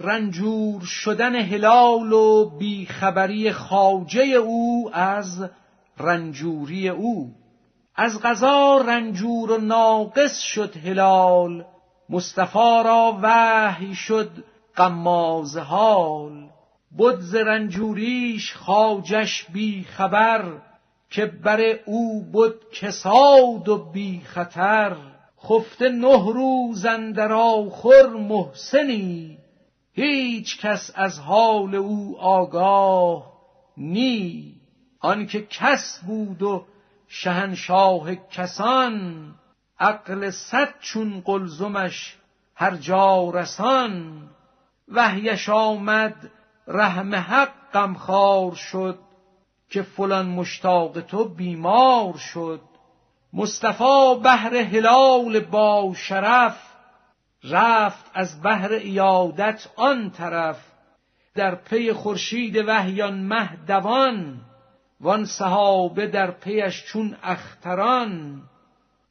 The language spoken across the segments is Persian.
رنجور شدن هلال و بیخبری خاجه او از رنجوری او. از غذا رنجور و ناقص شد هلال مصطفی را وحی شد قماز حال. بد ز رنجوریش خاجش بی خبر که بر او بد کساد و بی خطر خفته نه روز اندر آخر محسنی هیچ کس از حال او آگاه نی. آنکه کس بود و شهنشاه کسان عقل صد چون قلزمش هر جا رسان. وحیش آمد رحم حق غمخوار شد که فلان مشتاق تو بیمار شد. مصطفی بهر هلال با شرف رفت از بهر ایادت آن طرف در پی خورشید وحیان مه دوان وان صحابه در پیش چون اختران.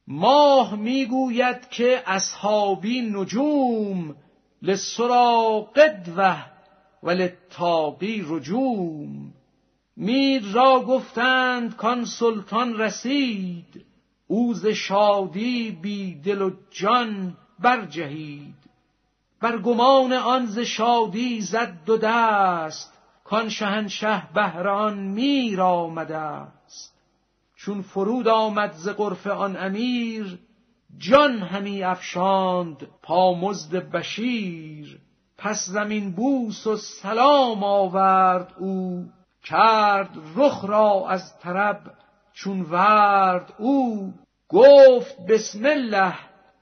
ماه می‌گوید که اصحابی نجوم لسرا قدوه و للتاقی رجوم. میر را گفتند کان سلطان رسید اوز شادی بی دل و جان برجهید. بر گمان آن ز شادی زد دو دست کان شهنشه بهران میر آمده است چون فرود آمد ز غرف آن امیر جان همی افشاند پامزد بشیر. پس زمین بوس و سلام آورد او کرد رخ را از طرب. چون ورد او گفت بسم الله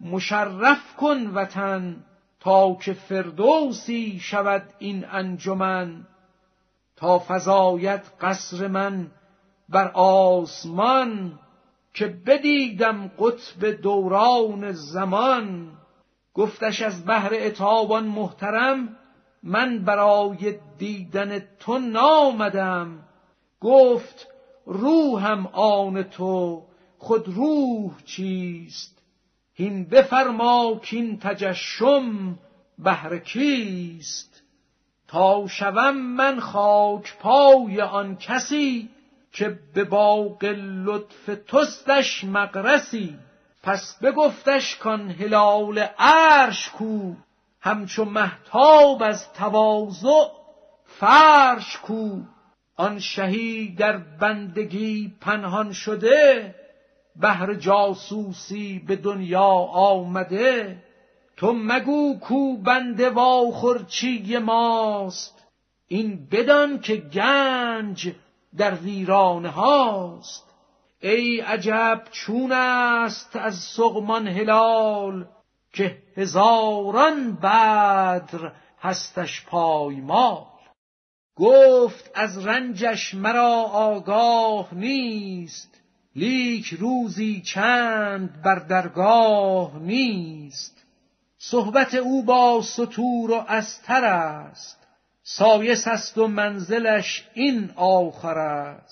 مشرف کن وطن تا که فردوسی شود این انجمن تا فزاید قصر من بر آسمان که بدیدم قطب دوران زمان. گفتش از بهر اتابان محترم من برای دیدن تو نامدم. گفت روحم آن تو خود روح چیست؟ هین بفرما کین تجشم بهر کیست؟ تا شوم من خاک پای آن کسی که به باغ لطف تستش مقرسی پس بگفتش کان هلال عرش کو همچو محتاب از تواضع فرش کو. آن شهید در بندگی پنهان شده بهر جاسوسی به دنیا آمده تو مگو کو بنده و خرچی ماست. این بدان که گنج در ویرانه هاست. ای عجب چون است از سقم آن هلال که هزاران بدر هستش پایمال. گفت از رنجش مرا آگاه نیست. لیک روزی چند بر درگاه نیست. صحبت او با ستور و استر است. سایس است و منزلش این آخر است.